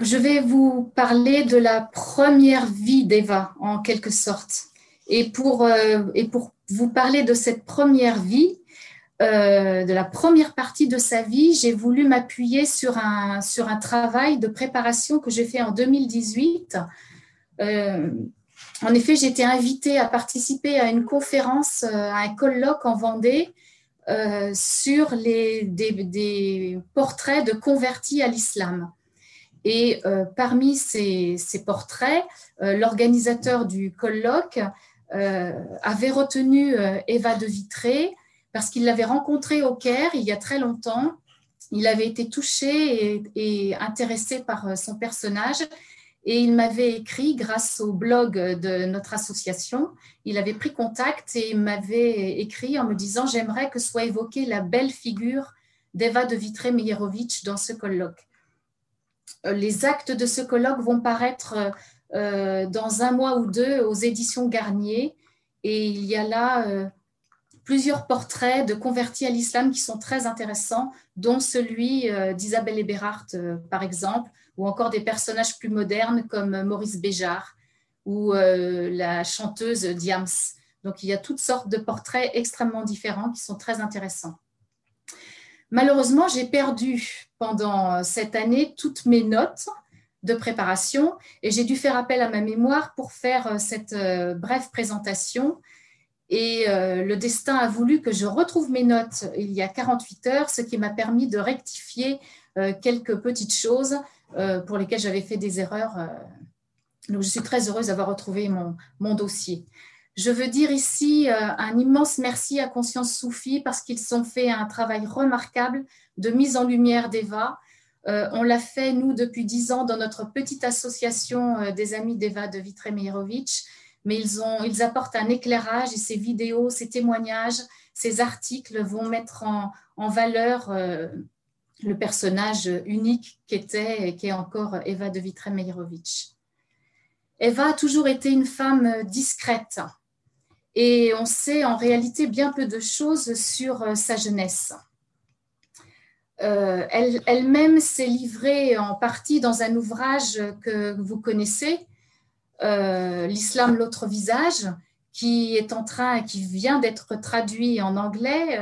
je vais vous parler de la première vie d'Eva, en quelque sorte. Et pour, euh, vous parler de cette première vie, euh, de la première partie de sa vie, j'ai voulu m'appuyer sur un, travail de préparation que j'ai fait en 2018. Euh, en effet, j'ai été invitée à participer à une conférence, à un colloque en Vendée sur des, portraits de convertis à l'islam. Et euh, parmi ces, portraits, euh, l'organisateur du colloque euh, avait retenu Eva de Vitré parce qu'il l'avait rencontrée au Caire il y a très longtemps. Il avait été touché et, intéressé par son personnage et il m'avait écrit grâce au blog de notre association. Il avait pris contact et m'avait écrit en me disant J'aimerais que soit évoquée la belle figure d'Eva de Vitré-Meyerovitch dans ce colloque. Euh, les actes de ce colloque vont paraître euh, dans un mois ou deux aux éditions Garnier. Et il y a là euh, plusieurs portraits de convertis à l'islam qui sont très intéressants, dont celui d'Isabelle Eberhardt, par exemple, ou encore des personnages plus modernes comme Maurice Béjart ou la chanteuse Diams. Donc il y a toutes sortes de portraits extrêmement différents qui sont très intéressants. Malheureusement, j'ai perdu pendant cette année toutes mes notes de préparation et j'ai dû faire appel à ma mémoire pour faire euh, cette euh, brève présentation. Et euh, le destin a voulu que je retrouve mes notes il y a 48 heures, ce qui m'a permis de rectifier quelques petites choses pour lesquelles j'avais fait des erreurs. Donc, je suis très heureuse d'avoir retrouvé mon, mon dossier. Je veux dire ici euh, un immense merci à Conscience Soufi parce qu'ils ont fait un travail remarquable de mise en lumière d'Eva. Euh, on l'a fait, nous, depuis dix ans dans notre petite association euh, des amis d'Eva de vitré mais ils, apportent un éclairage et ces vidéos, ces témoignages, ces articles vont mettre en, valeur le personnage unique qu'était et qu'est encore Eva de vitré Eva a toujours été une femme discrète, et on sait en réalité bien peu de choses sur euh, sa jeunesse. Euh, elle-même s'est livrée en partie dans un ouvrage que vous connaissez, euh, L'islam, l'autre visage, qui est en train, qui vient d'être traduit en anglais.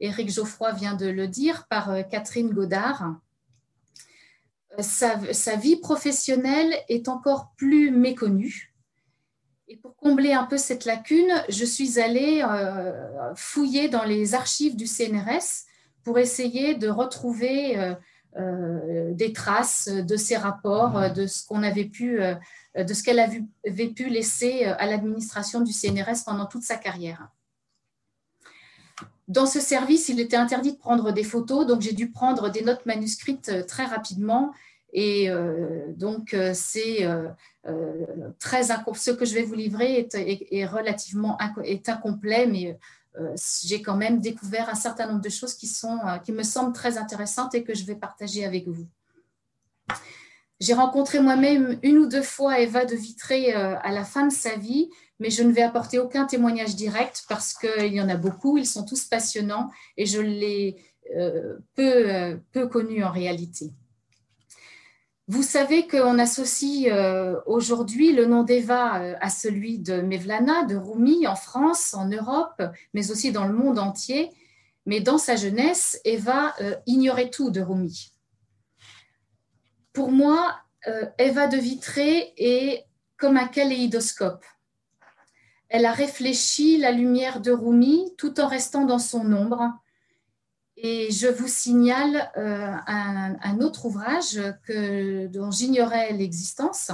Éric Geoffroy vient de le dire par Catherine Godard. sa, vie professionnelle est encore plus méconnue. Et pour combler un peu cette lacune, je suis allée euh, fouiller dans les archives du CNRS pour essayer de retrouver euh, euh, des traces de ces rapports, de ce qu'on avait pu, de ce qu'elle avait pu laisser à l'administration du CNRS pendant toute sa carrière. Dans ce service, il était interdit de prendre des photos, donc j'ai dû prendre des notes manuscrites très rapidement et euh, donc, euh, c'est euh, très ce que je vais vous livrer est, relativement est incomplet, mais j'ai quand même découvert un certain nombre de choses qui, sont, qui me semblent très intéressantes et que je vais partager avec vous. J'ai rencontré moi-même une ou deux fois Eva de Vitré à la fin de sa vie, mais je ne vais apporter aucun témoignage direct parce qu'il y en a beaucoup, ils sont tous passionnants et je l'ai peu, peu connus en réalité. Vous savez qu'on associe euh, aujourd'hui le nom d'Eva euh, à celui de Mevlana, de Rumi en France, en Europe, mais aussi dans le monde entier. Mais dans sa jeunesse, Eva euh, ignorait tout de Rumi. Pour moi, Eva de Vitré est comme un kaléidoscope. Elle a réfléchi la lumière de Rumi tout en restant dans son ombre et je vous signale euh, un, autre ouvrage dont j'ignorais l'existence,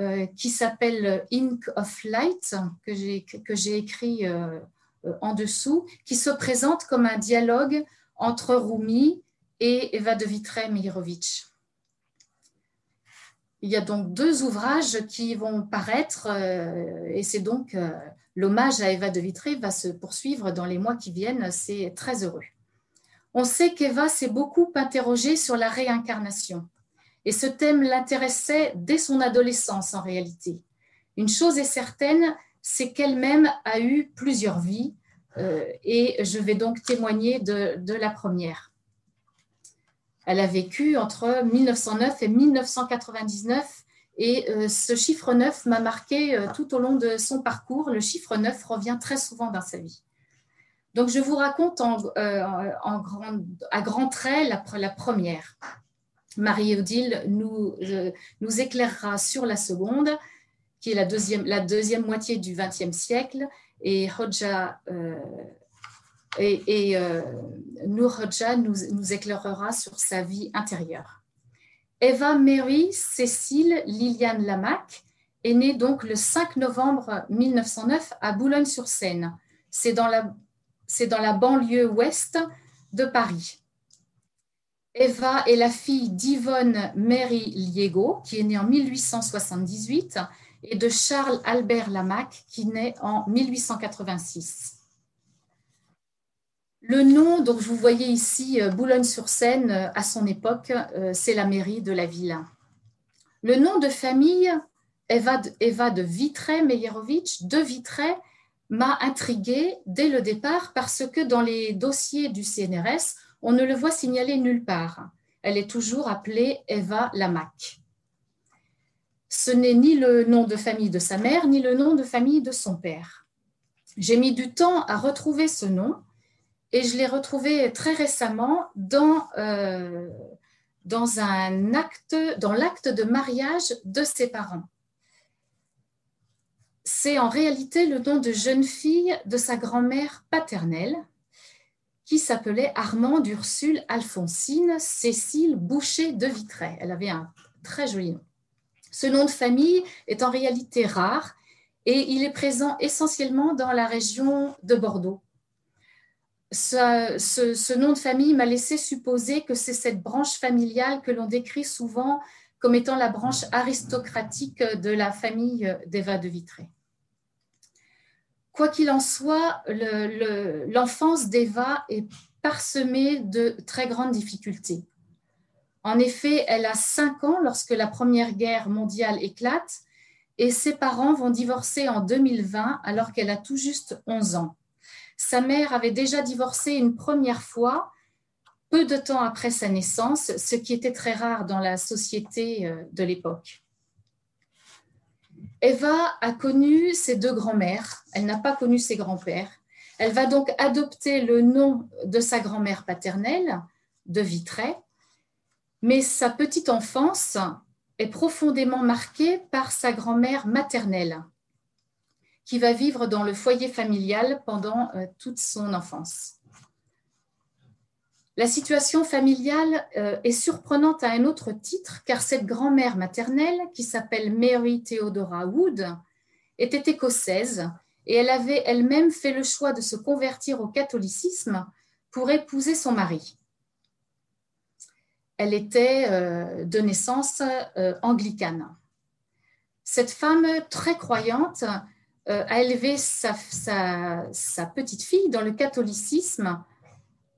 euh, qui s'appelle Ink of Light, que j'ai écrit euh, en dessous, qui se présente comme un dialogue entre Rumi et Eva de Vitré-Meyerovitch. Il y a donc deux ouvrages qui vont paraître, et c'est donc l'hommage à Eva de Vitré va se poursuivre dans les mois qui viennent. C'est très heureux. On sait qu'Eva s'est beaucoup interrogée sur la réincarnation. Et ce thème l'intéressait dès son adolescence en réalité. Une chose est certaine, c'est qu'elle-même a eu plusieurs vies euh, et je vais donc témoigner de, la première. Elle a vécu entre 1909 et 1999 et euh, ce chiffre 9 m'a marqué euh, tout au long de son parcours. Le chiffre 9 revient très souvent dans sa vie. Donc, je vous raconte euh, à grands traits la, première. Marie-Odile nous, nous éclairera sur la seconde, qui est la deuxième, la deuxième moitié du XXe siècle, et Hodja et, et Nour Hodja nous, nous éclairera sur sa vie intérieure. Eva Mary Cécile Liliane Lamac est née donc le 5 novembre 1909 à Boulogne-sur-Seine. C'est dans, la, dans la banlieue ouest de Paris. Eva est la fille d'Yvonne Mary Liego, qui est née en 1878, et de Charles Albert Lamac, qui naît en 1886. Le nom, donc vous voyez ici euh, Boulogne-sur-Seine, euh, à son époque, euh, c'est la mairie de la ville. Le nom de famille, Eva de, Eva de Vitré, de Vitré, m'a intriguée dès le départ parce que dans les dossiers du CNRS, on ne le voit signaler nulle part. Elle est toujours appelée Eva Lamac. Ce n'est ni le nom de famille de sa mère, ni le nom de famille de son père. J'ai mis du temps à retrouver ce nom et je l'ai retrouvé très récemment dans, euh, dans l'acte de mariage de ses parents. C'est en réalité le nom de jeune fille de sa grand-mère paternelle, qui s'appelait Armand Ursule Alphonsine Cécile Boucher de Vitré. Elle avait un très joli nom. Ce nom de famille est en réalité rare et il est présent essentiellement dans la région de Bordeaux ce, nom de famille m'a laissé supposer que c'est cette branche familiale que l'on décrit souvent comme étant la branche aristocratique de la famille d'Eva de Vitré. Quoi qu'il en soit, l'enfance d'Eva est parsemée de très grandes difficultés. En effet, elle a 5 ans lorsque la Première Guerre mondiale éclate et ses parents vont divorcer en 2020 alors qu'elle a tout juste 11 ans. Sa mère avait déjà divorcé une première fois, peu de temps après sa naissance, ce qui était très rare dans la société euh, de l'époque. Eva a connu ses deux grands-mères, elle n'a pas connu ses grands-pères. Elle va donc adopter le nom de sa grand-mère paternelle, de Vitré, mais sa petite enfance est profondément marquée par sa grand-mère maternelle, qui va vivre dans le foyer familial pendant euh, toute son enfance. La situation familiale euh, est surprenante à un autre titre, car cette grand-mère maternelle, qui s'appelle Mary Theodora Wood, était écossaise et elle avait elle-même fait le choix de se convertir au catholicisme pour épouser son mari. Elle était euh, de naissance anglicane. Cette femme très croyante euh, a élevé sa, petite fille dans le catholicisme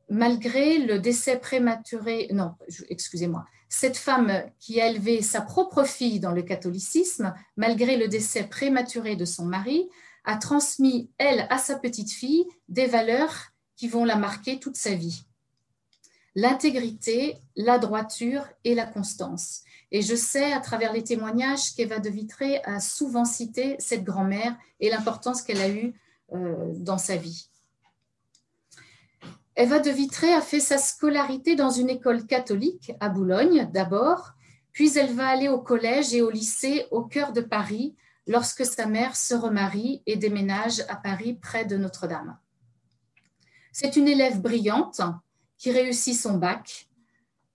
malgré le décès prématuré. Non, excusez-moi. Cette femme qui a élevé sa propre fille dans le catholicisme, malgré le décès prématuré de son mari, a transmis, elle, à sa petite fille, des valeurs qui vont la marquer toute sa vie. L'intégrité, la droiture et la constance. Et je sais à travers les témoignages qu'Eva de Vitré a souvent cité cette grand-mère et l'importance qu'elle a eue euh, dans sa vie. Eva de Vitré a fait sa scolarité dans une école catholique à Boulogne d'abord, puis elle va aller au collège et au lycée au cœur de Paris lorsque sa mère se remarie et déménage à Paris près de Notre-Dame. C'est une élève brillante qui réussit son bac,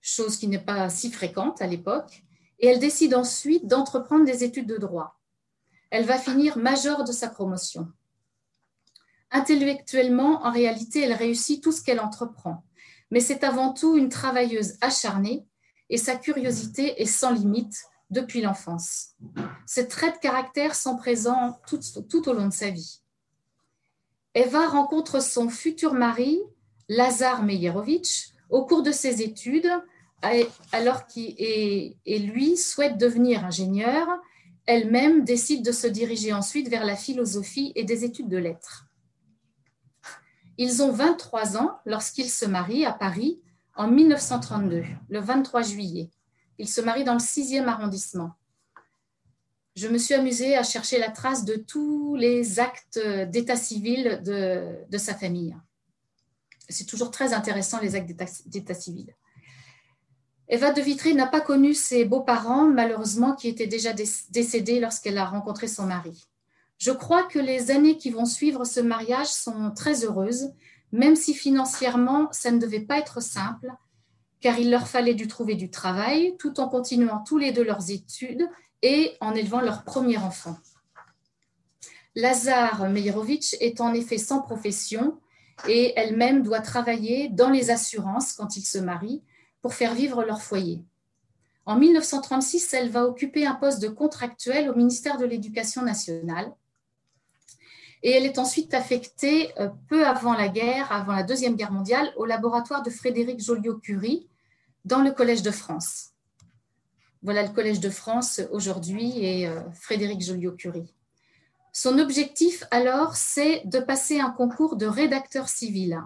chose qui n'est pas si fréquente à l'époque, et elle décide ensuite d'entreprendre des études de droit. Elle va finir major de sa promotion. Intellectuellement, en réalité, elle réussit tout ce qu'elle entreprend, mais c'est avant tout une travailleuse acharnée et sa curiosité est sans limite depuis l'enfance. Ses traits de caractère sont présents tout, au long de sa vie. Eva rencontre son futur mari, Lazar Meyerovitch, au cours de ses études alors qu'il lui souhaite devenir ingénieur, elle-même décide de se diriger ensuite vers la philosophie et des études de lettres. Ils ont 23 ans lorsqu'ils se marient à Paris en 1932, le 23 juillet. Il se marie dans le 6e arrondissement. Je me suis amusée à chercher la trace de tous les actes d'état civil de, de sa famille. C'est toujours très intéressant, les actes d'état civil. Eva de Vitry n'a pas connu ses beaux-parents, malheureusement, qui étaient déjà décédés lorsqu'elle a rencontré son mari. Je crois que les années qui vont suivre ce mariage sont très heureuses, même si financièrement, ça ne devait pas être simple, car il leur fallait du trouver du travail, tout en continuant tous les deux leurs études et en élevant leur premier enfant. Lazare Meyerovitch est en effet sans profession et elle-même doit travailler dans les assurances quand ils se marient pour faire vivre leur foyer. En 1936, elle va occuper un poste de contractuel au ministère de l'Éducation nationale et elle est ensuite affectée euh, peu avant la guerre, avant la Deuxième Guerre mondiale, au laboratoire de Frédéric Joliot-Curie dans le Collège de France. Voilà le Collège de France aujourd'hui et euh, Frédéric Joliot-Curie. Son objectif alors, c'est de passer un concours de rédacteur civil,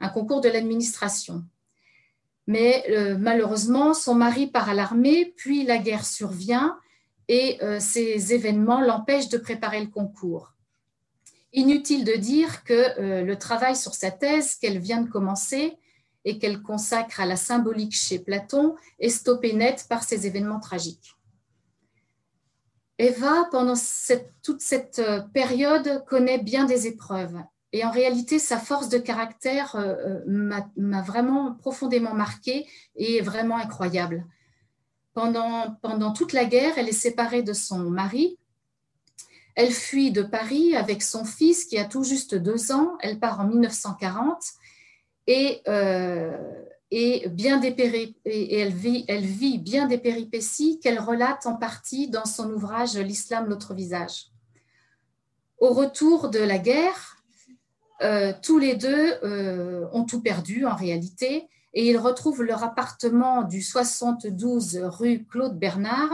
un concours de l'administration. Mais euh, malheureusement, son mari part à l'armée, puis la guerre survient et ces événements l'empêchent de préparer le concours. Inutile de dire que euh, le travail sur sa thèse qu'elle vient de commencer et qu'elle consacre à la symbolique chez Platon est stoppé net par ces événements tragiques. Eva, pendant toute cette euh, période, connaît bien des épreuves. Et en réalité, sa force de caractère euh, m'a vraiment profondément marquée et est vraiment incroyable. Pendant, pendant toute la guerre, elle est séparée de son mari, elle fuit de Paris avec son fils qui a tout juste deux ans. Elle part en 1940 et, euh, et, bien des et elle, vit, bien des péripéties qu'elle relate en partie dans son ouvrage L'islam, notre visage. Au retour de la guerre, euh, tous les deux euh, ont tout perdu en réalité et ils retrouvent leur appartement du 72 rue Claude Bernard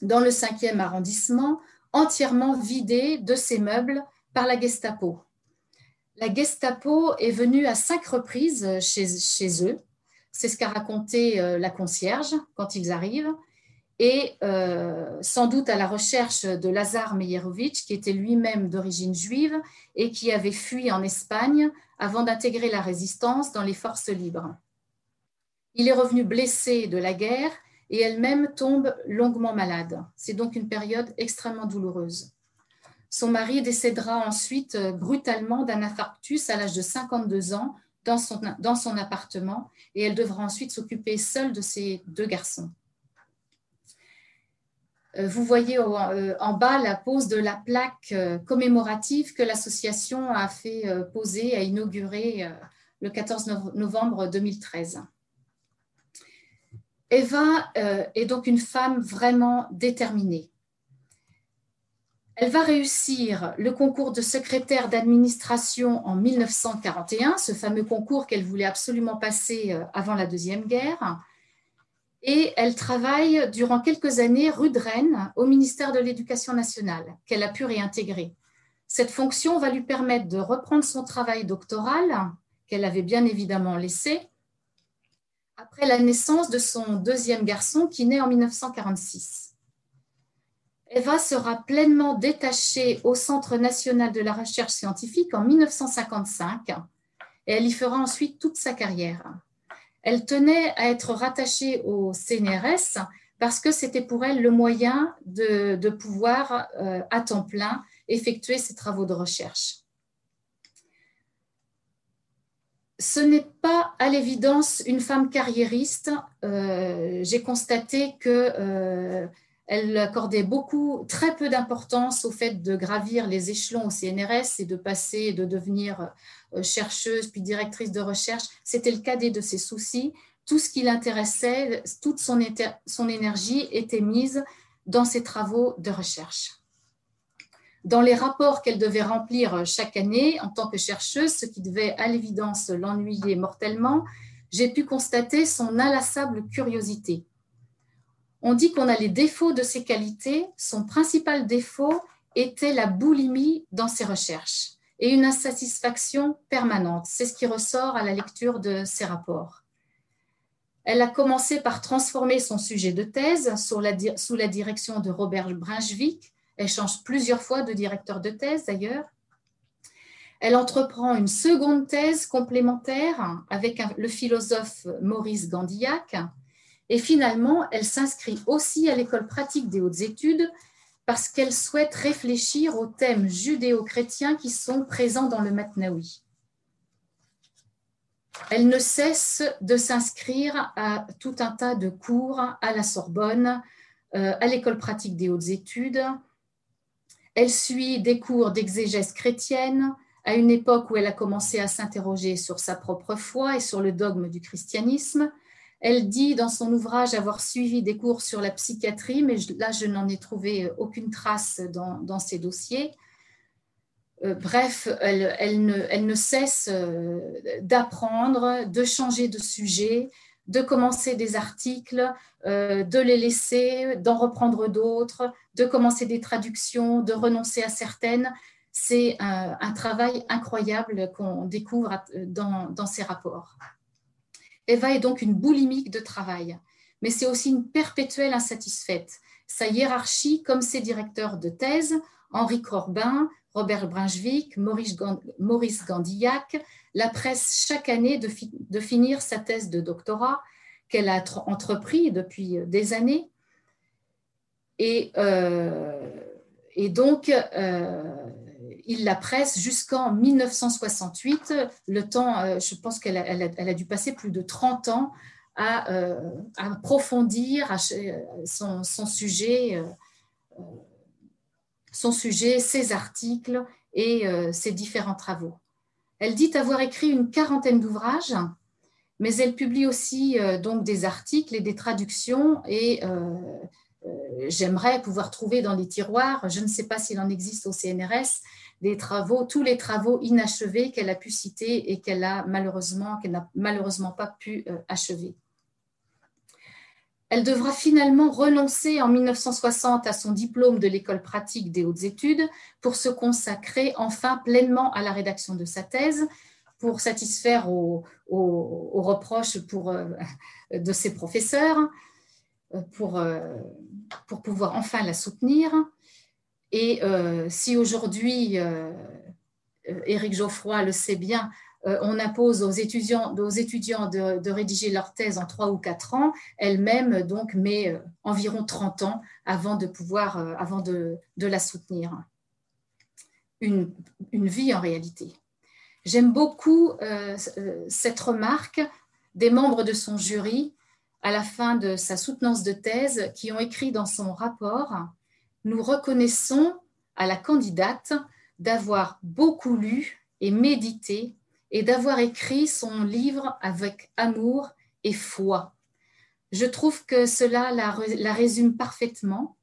dans le 5e arrondissement entièrement vidé de ses meubles par la Gestapo. La Gestapo est venue à cinq reprises chez, eux. C'est ce qu'a raconté euh, la concierge quand ils arrivent. Et euh, sans doute à la recherche de Lazar Meyerovitch, qui était lui-même d'origine juive et qui avait fui en Espagne avant d'intégrer la résistance dans les forces libres. Il est revenu blessé de la guerre et elle-même tombe longuement malade. C'est donc une période extrêmement douloureuse. Son mari décédera ensuite euh, brutalement d'un infarctus à l'âge de 52 ans dans son, appartement et elle devra ensuite s'occuper seule de ses deux garçons. Euh, vous voyez euh, en bas la pose de la plaque commémorative que l'association a fait poser, a inauguré le 14 novembre 2013. Eva euh, est donc une femme vraiment déterminée. Elle va réussir le concours de secrétaire d'administration en 1941, ce fameux concours qu'elle voulait absolument passer euh, avant la Deuxième Guerre. Et elle travaille durant quelques années rue de Rennes au ministère de l'Éducation nationale, qu'elle a pu réintégrer. Cette fonction va lui permettre de reprendre son travail doctoral, qu'elle avait bien évidemment laissé, après la naissance de son deuxième garçon qui naît en 1946. Eva sera pleinement détachée au Centre national de la recherche scientifique en 1955 et elle y fera ensuite toute sa carrière. Elle tenait à être rattachée au CNRS parce que c'était pour elle le moyen de, pouvoir euh, à temps plein effectuer ses travaux de recherche. Ce n'est pas à l'évidence une femme carriériste. Euh, j'ai constaté qu'elle euh, accordait beaucoup, très peu d'importance au fait de gravir les échelons au CNRS et de passer, de devenir euh, chercheuse puis directrice de recherche. C'était le cadet de ses soucis. Tout ce qui l'intéressait, toute son énergie était mise dans ses travaux de recherche. Dans les rapports qu'elle devait remplir chaque année en tant que chercheuse, ce qui devait à l'évidence l'ennuyer mortellement, j'ai pu constater son inlassable curiosité. On dit qu'on a les défauts de ses qualités. Son principal défaut était la boulimie dans ses recherches. et une insatisfaction permanente. C'est ce qui ressort à la lecture de ces rapports. Elle a commencé par transformer son sujet de thèse sous la, direction de Robert Brunswick. Elle change plusieurs fois de directeur de thèse d'ailleurs. Elle entreprend une seconde thèse complémentaire avec le philosophe Maurice Gandillac. Et finalement, elle s'inscrit aussi à l'école pratique des hautes études parce qu'elle souhaite réfléchir aux thèmes judéo-chrétiens qui sont présents dans le Matnaoui. Elle ne cesse de s'inscrire à tout un tas de cours à la Sorbonne, euh, à l'école pratique des hautes études. Elle suit des cours d'exégèse chrétienne à une époque où elle a commencé à s'interroger sur sa propre foi et sur le dogme du christianisme. Elle dit dans son ouvrage avoir suivi des cours sur la psychiatrie, mais là, je n'en ai trouvé aucune trace dans, dans ses dossiers. Euh, bref, elle, ne, cesse euh, d'apprendre, de changer de sujet, de commencer des articles, euh, de les laisser, d'en reprendre d'autres, de commencer des traductions, de renoncer à certaines. C'est un, travail incroyable qu'on découvre dans, ces rapports. Eva est donc une boulimique de travail, mais c'est aussi une perpétuelle insatisfaite. Sa hiérarchie, comme ses directeurs de thèse, Henri Corbin, Robert Brunswick, Maurice Gandillac, la presse chaque année de, finir sa thèse de doctorat qu'elle a entrepris depuis des années. Et, euh, donc, euh, il la presse jusqu'en 1968. Le temps, euh, je pense qu'elle a, dû passer plus de 30 ans à, approfondir son, sujet ses articles et euh, ses différents travaux. Elle dit avoir écrit une quarantaine d'ouvrages, mais elle publie aussi euh, donc des articles et des traductions et euh, j'aimerais pouvoir trouver dans les tiroirs, je ne sais pas s'il en existe au CNRS, tous les travaux inachevés qu'elle a pu citer et qu'elle a malheureusement, qu'elle n'a malheureusement pas pu achever. Elle devra finalement renoncer en 1960 à son diplôme de l'école pratique des hautes études pour se consacrer enfin pleinement à la rédaction de sa thèse, pour satisfaire aux, reproches euh, de ses professeurs, euh, pour, euh, pour pouvoir enfin la soutenir. Et si aujourd'hui, Éric Geoffroy le sait bien, on impose aux étudiants, de, rédiger leur thèse en trois ou quatre ans, elle-même donc met euh, environ 30 ans avant de pouvoir, euh, avant de, la soutenir. Une, vie en réalité. J'aime beaucoup cette remarque des membres de son jury à la fin de sa soutenance de thèse qui ont écrit dans son rapport Nous reconnaissons à la candidate d'avoir beaucoup lu et médité et d'avoir écrit son livre avec amour et foi. Je trouve que cela la, résume parfaitement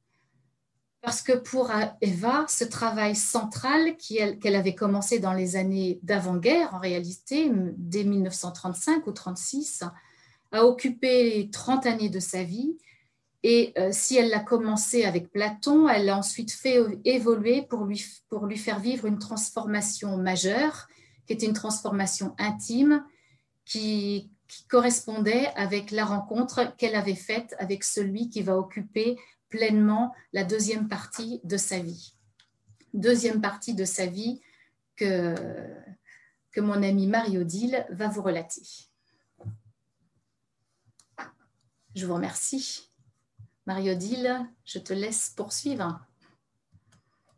parce que pour Eva, ce travail central qu'elle avait commencé dans les années d'avant-guerre, en réalité, dès 1935 ou 36, a occupé 30 années de sa vie. Et euh, si elle l'a commencé avec Platon, elle l'a ensuite fait évoluer pour lui, pour lui faire vivre une transformation majeure qui était une transformation intime qui, correspondait avec la rencontre qu'elle avait faite avec celui qui va occuper pleinement la deuxième partie de sa vie. Deuxième partie de sa vie que, que mon amie Marie-Odile va vous relater. Je vous remercie. Marie-Odile, je te laisse poursuivre.